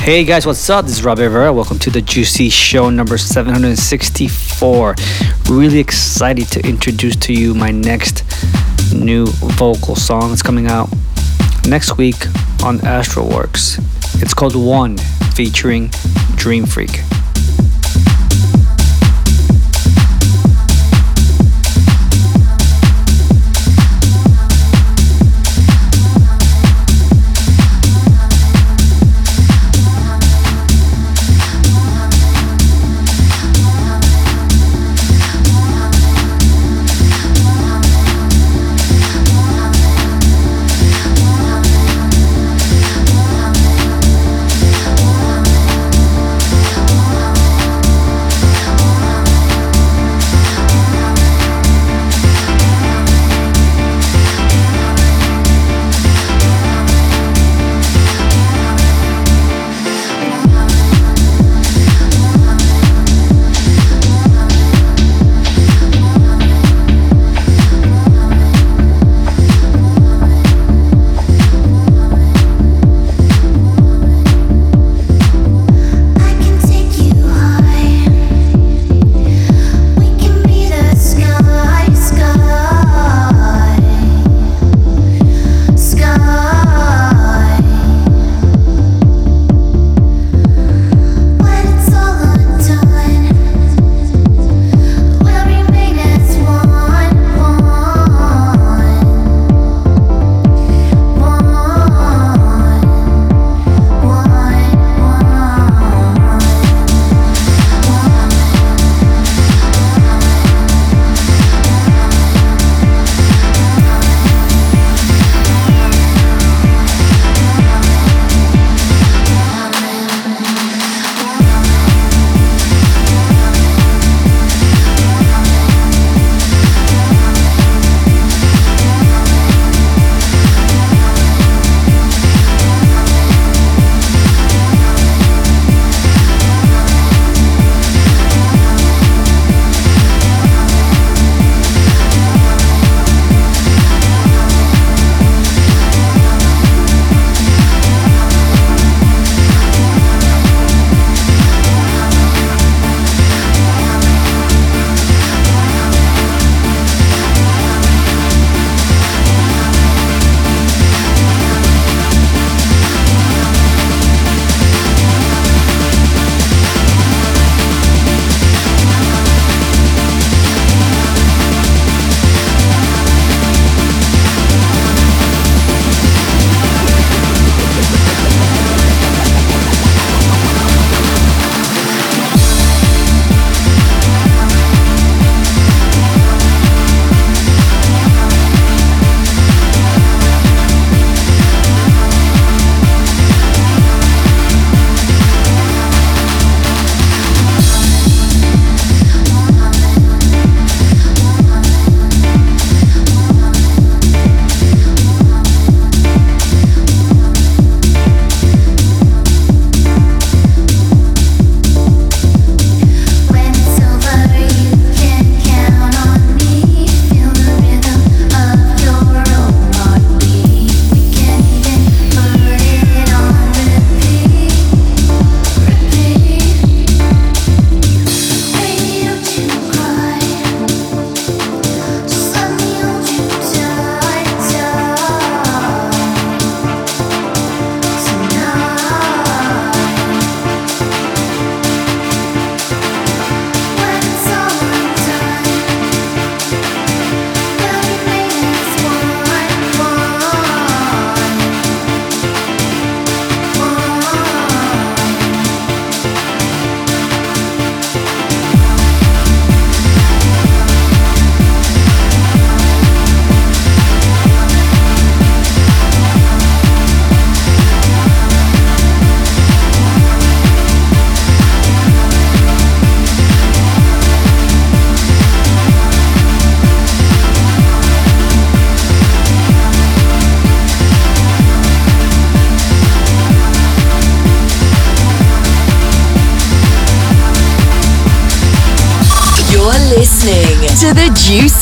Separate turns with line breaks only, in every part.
Hey guys, what's up? This is Robbie Rivera. Welcome to the Juicy Show number 764. Really excited to introduce to you my next new vocal song. It's coming out next week on Astroworks. It's called One, featuring Dream Freak.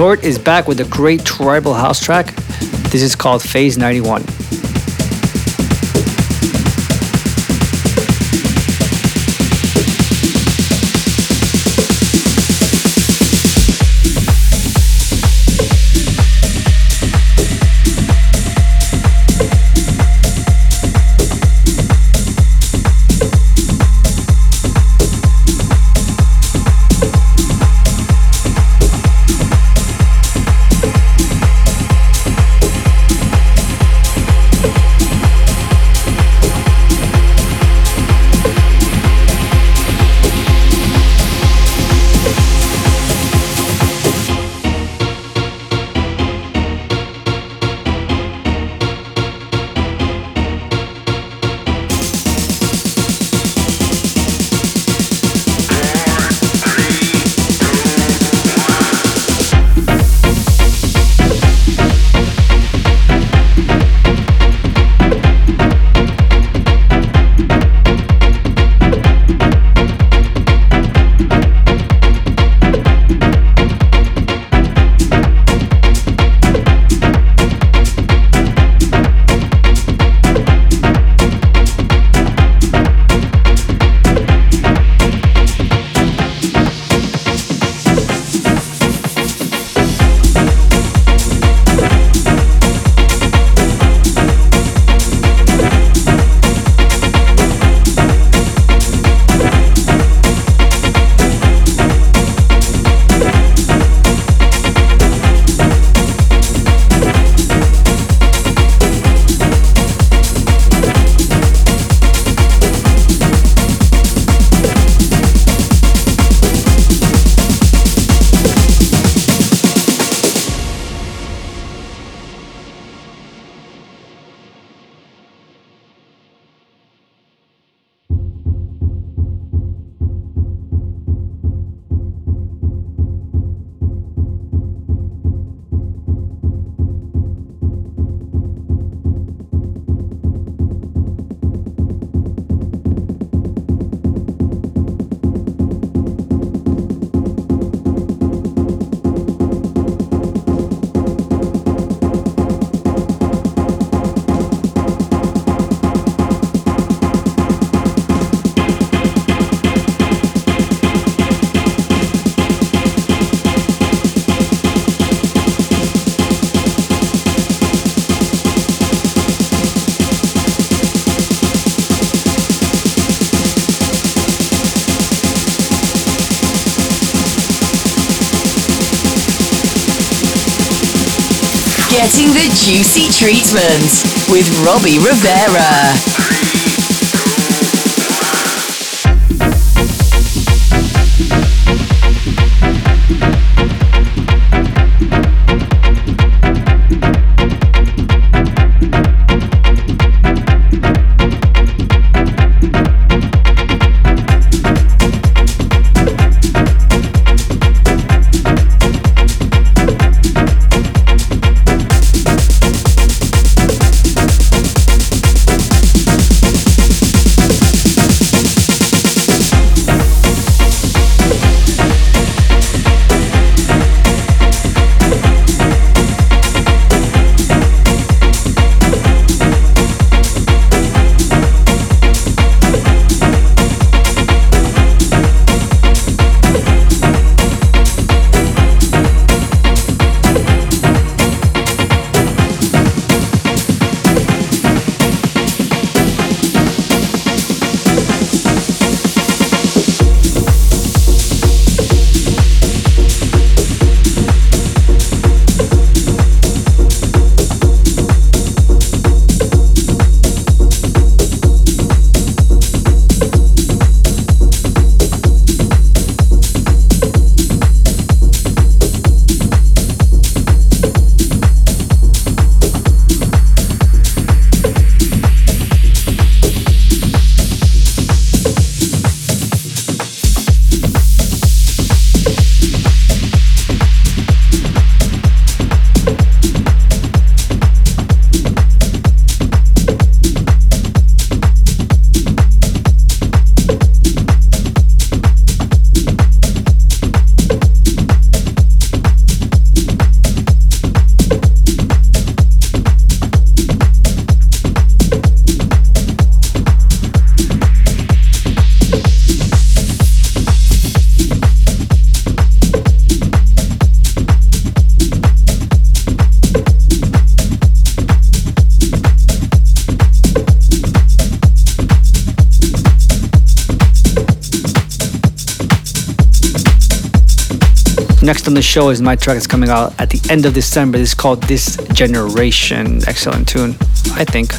Tort is back with a great tribal house track. This is called Phase 91.
Juicy treatment with Robbie Rivera.
On the show is my track that's coming out at the end of December. It's called This Generation. Excellent tune, I think.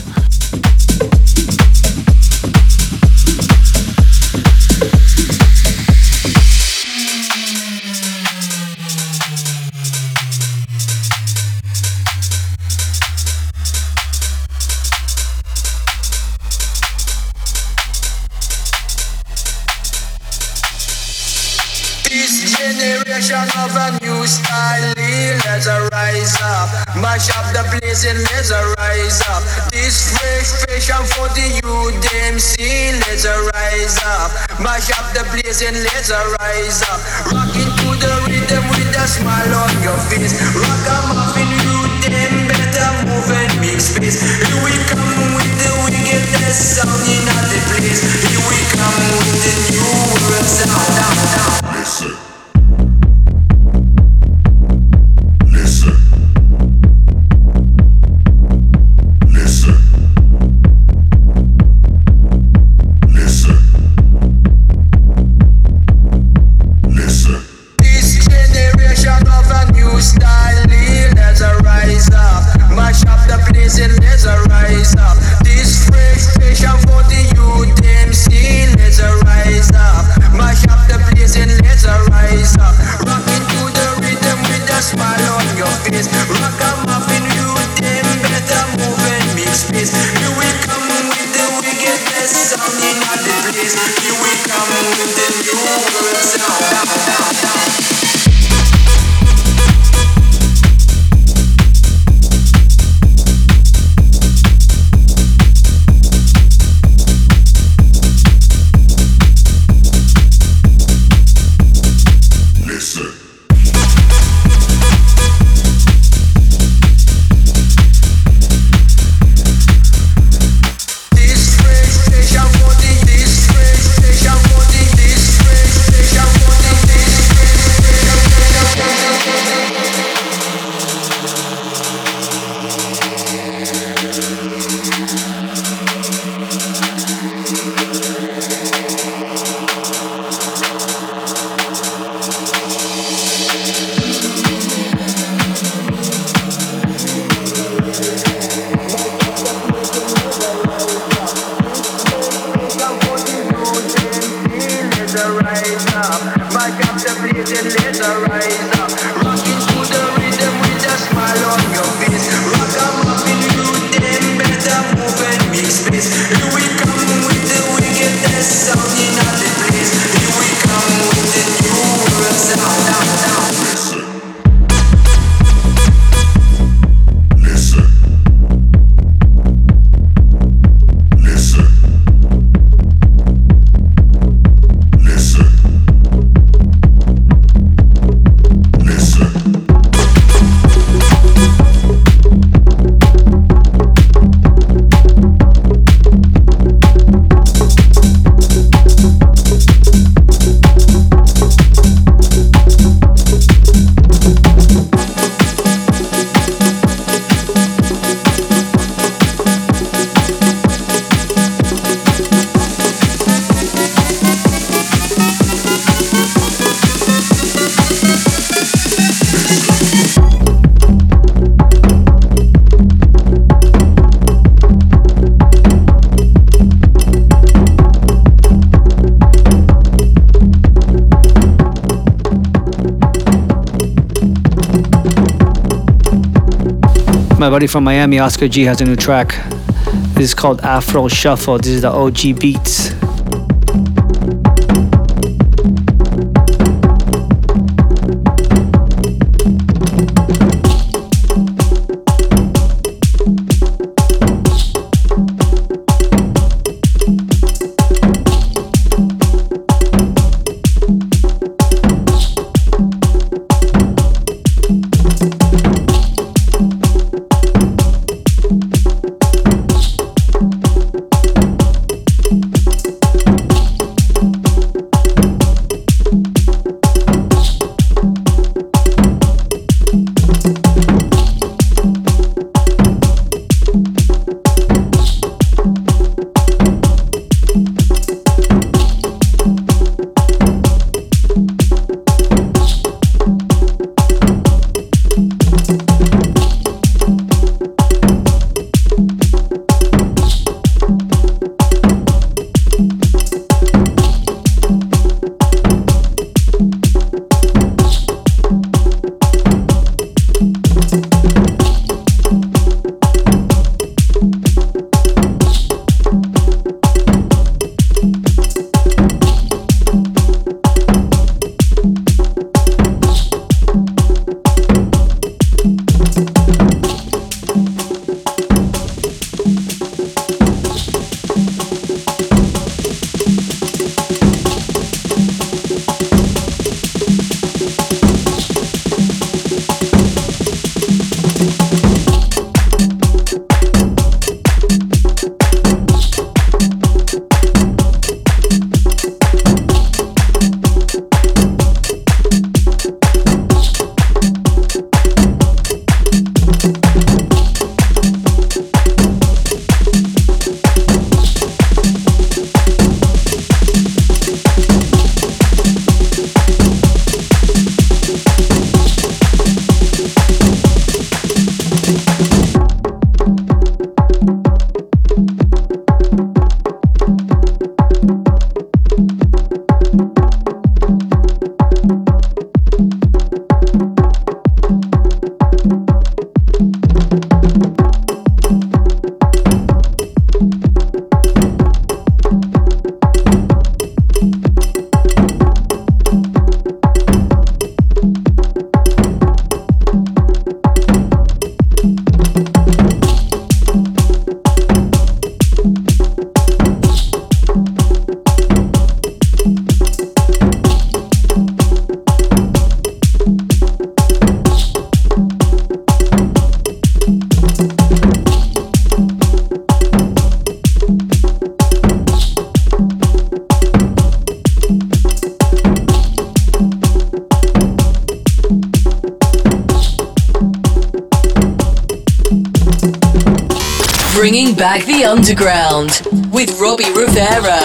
rise up. Rocking to the rhythm with a smile on your face. Rock a muffin,
you damn better move and make space.
Here we come with the wickedness sound in the place. Here we come
with the new world sound. Listen. till
it's alright. My buddy from Miami, Oscar G, has a new track. This is called Afro Shuffle.
This is the OG Beats. Underground with Robbie Rivera.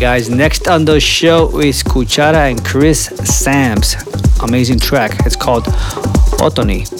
Guys, next on the show is Cuchara and Chris Sams. Amazing track. It's called Otoni.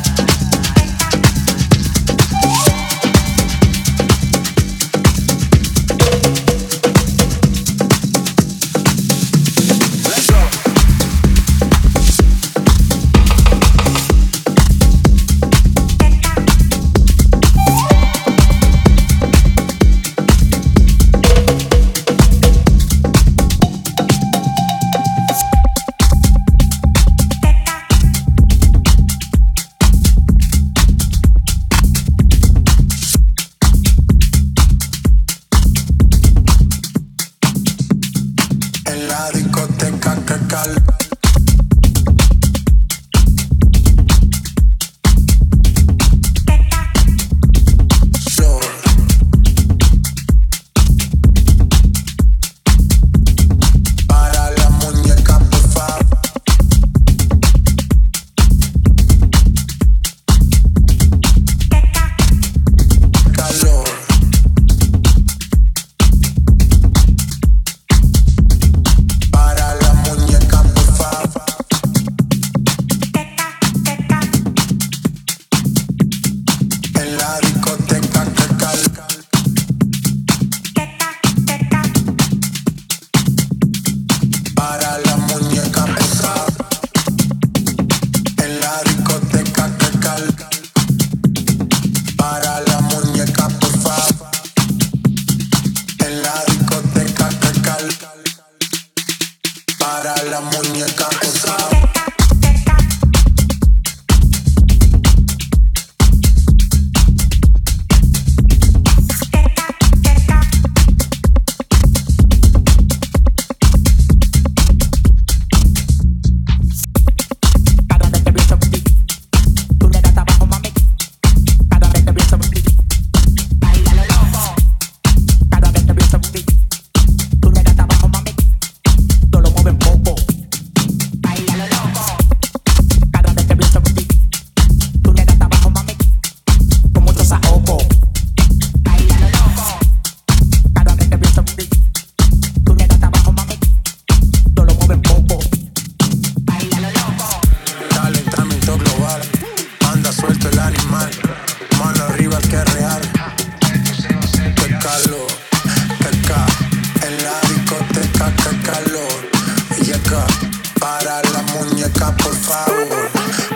Para la muñeca, por favor.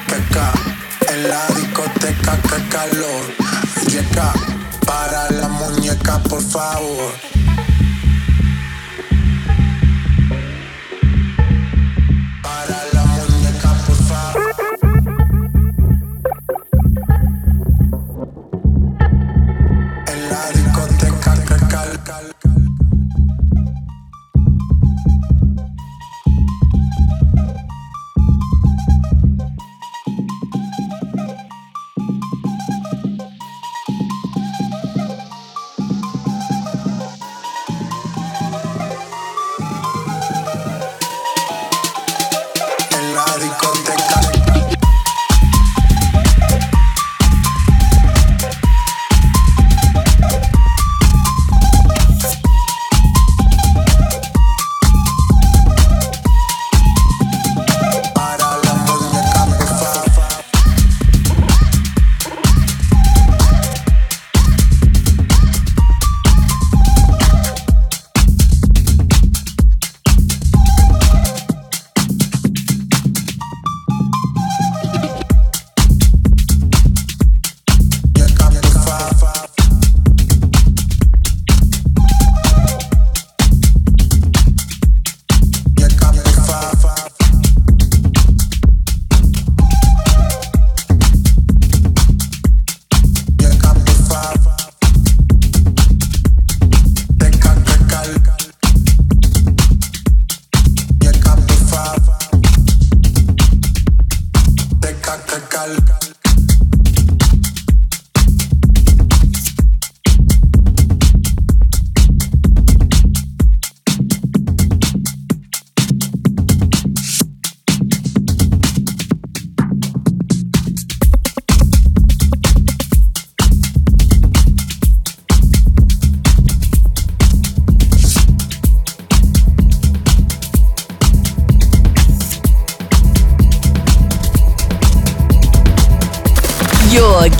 Peca en la discoteca, que calor. Llega para la muñeca, por favor.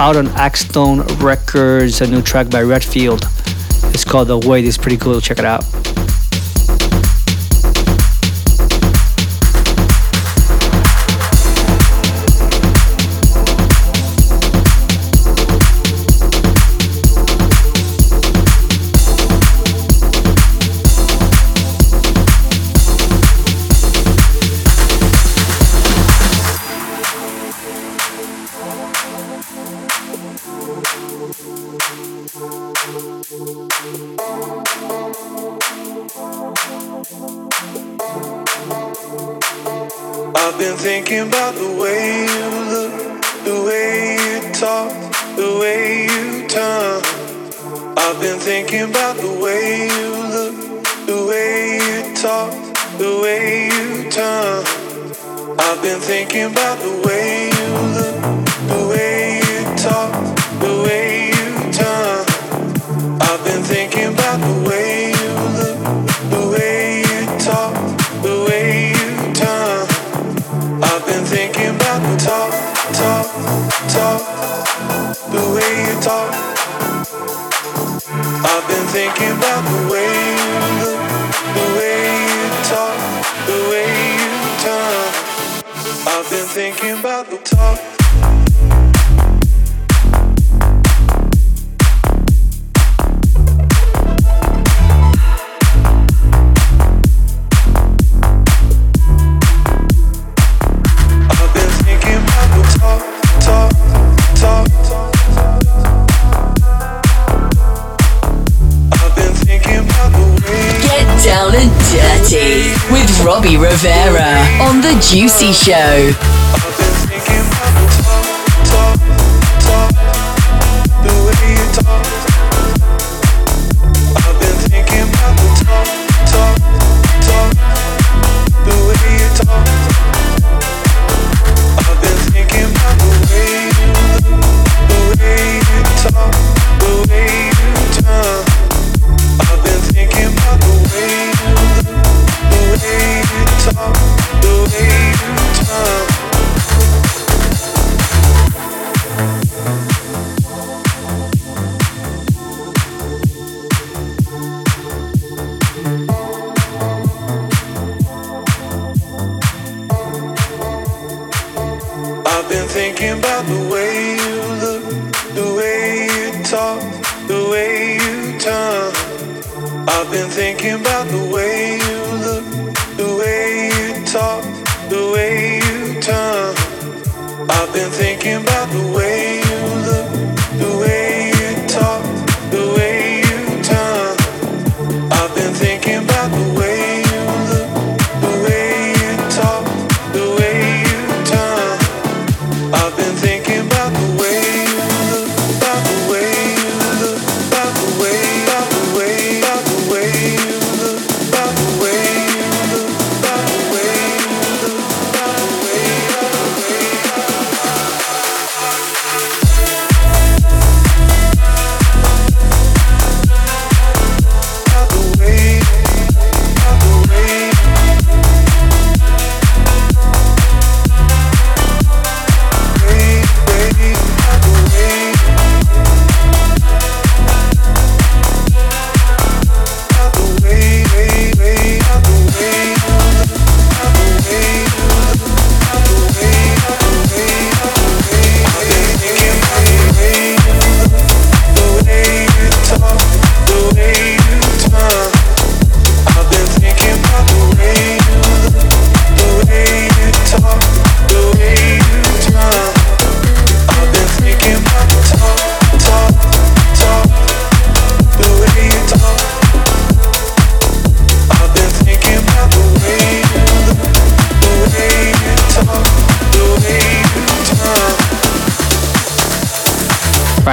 Out on Axtone Records, a new track by Redfield. It's called The Wait. It's pretty cool. Check it out.
Robbie Rivera on The Juicy Show.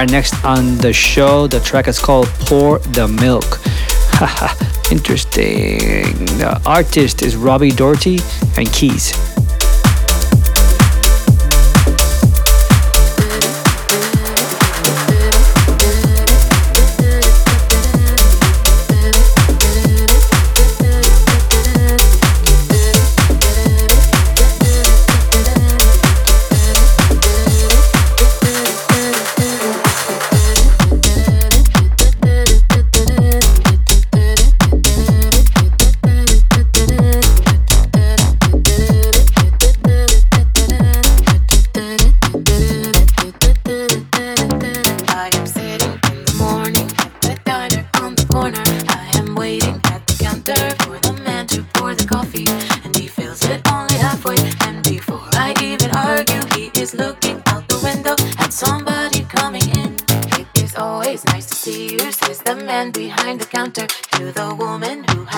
Right next on the show, the track is called Pour the Milk. Interesting. The artist is Robbie Doherty and Keys.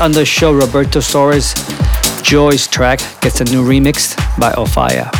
on the show, Roberto Surace Joy's track gets a new remix by
OFFAIAH.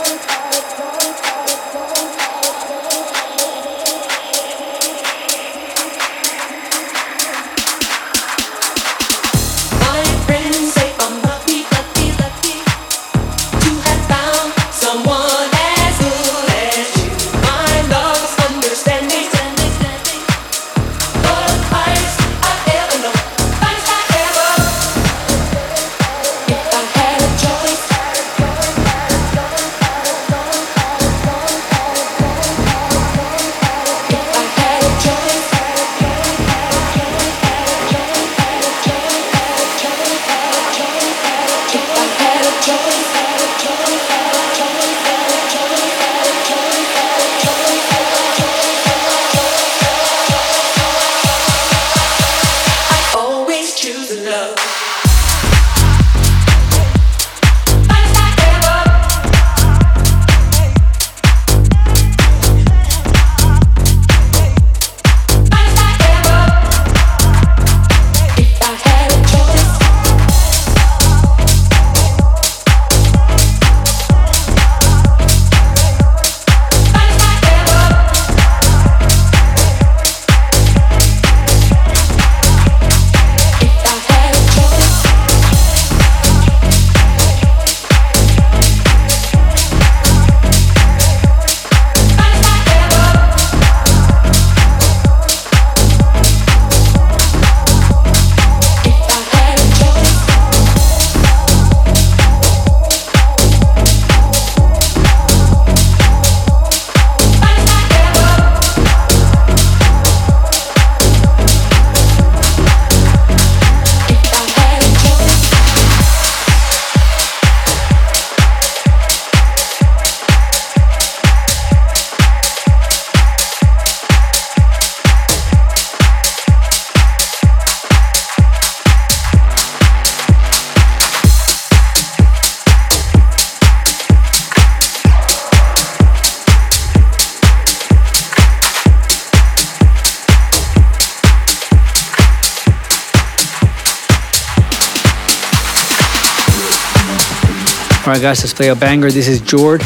Guys, let's play a banger. This is Jord.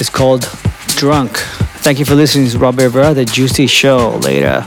It's called Drunk. Thank you for listening. It's Rob Rivera, The Juicy Show. Later.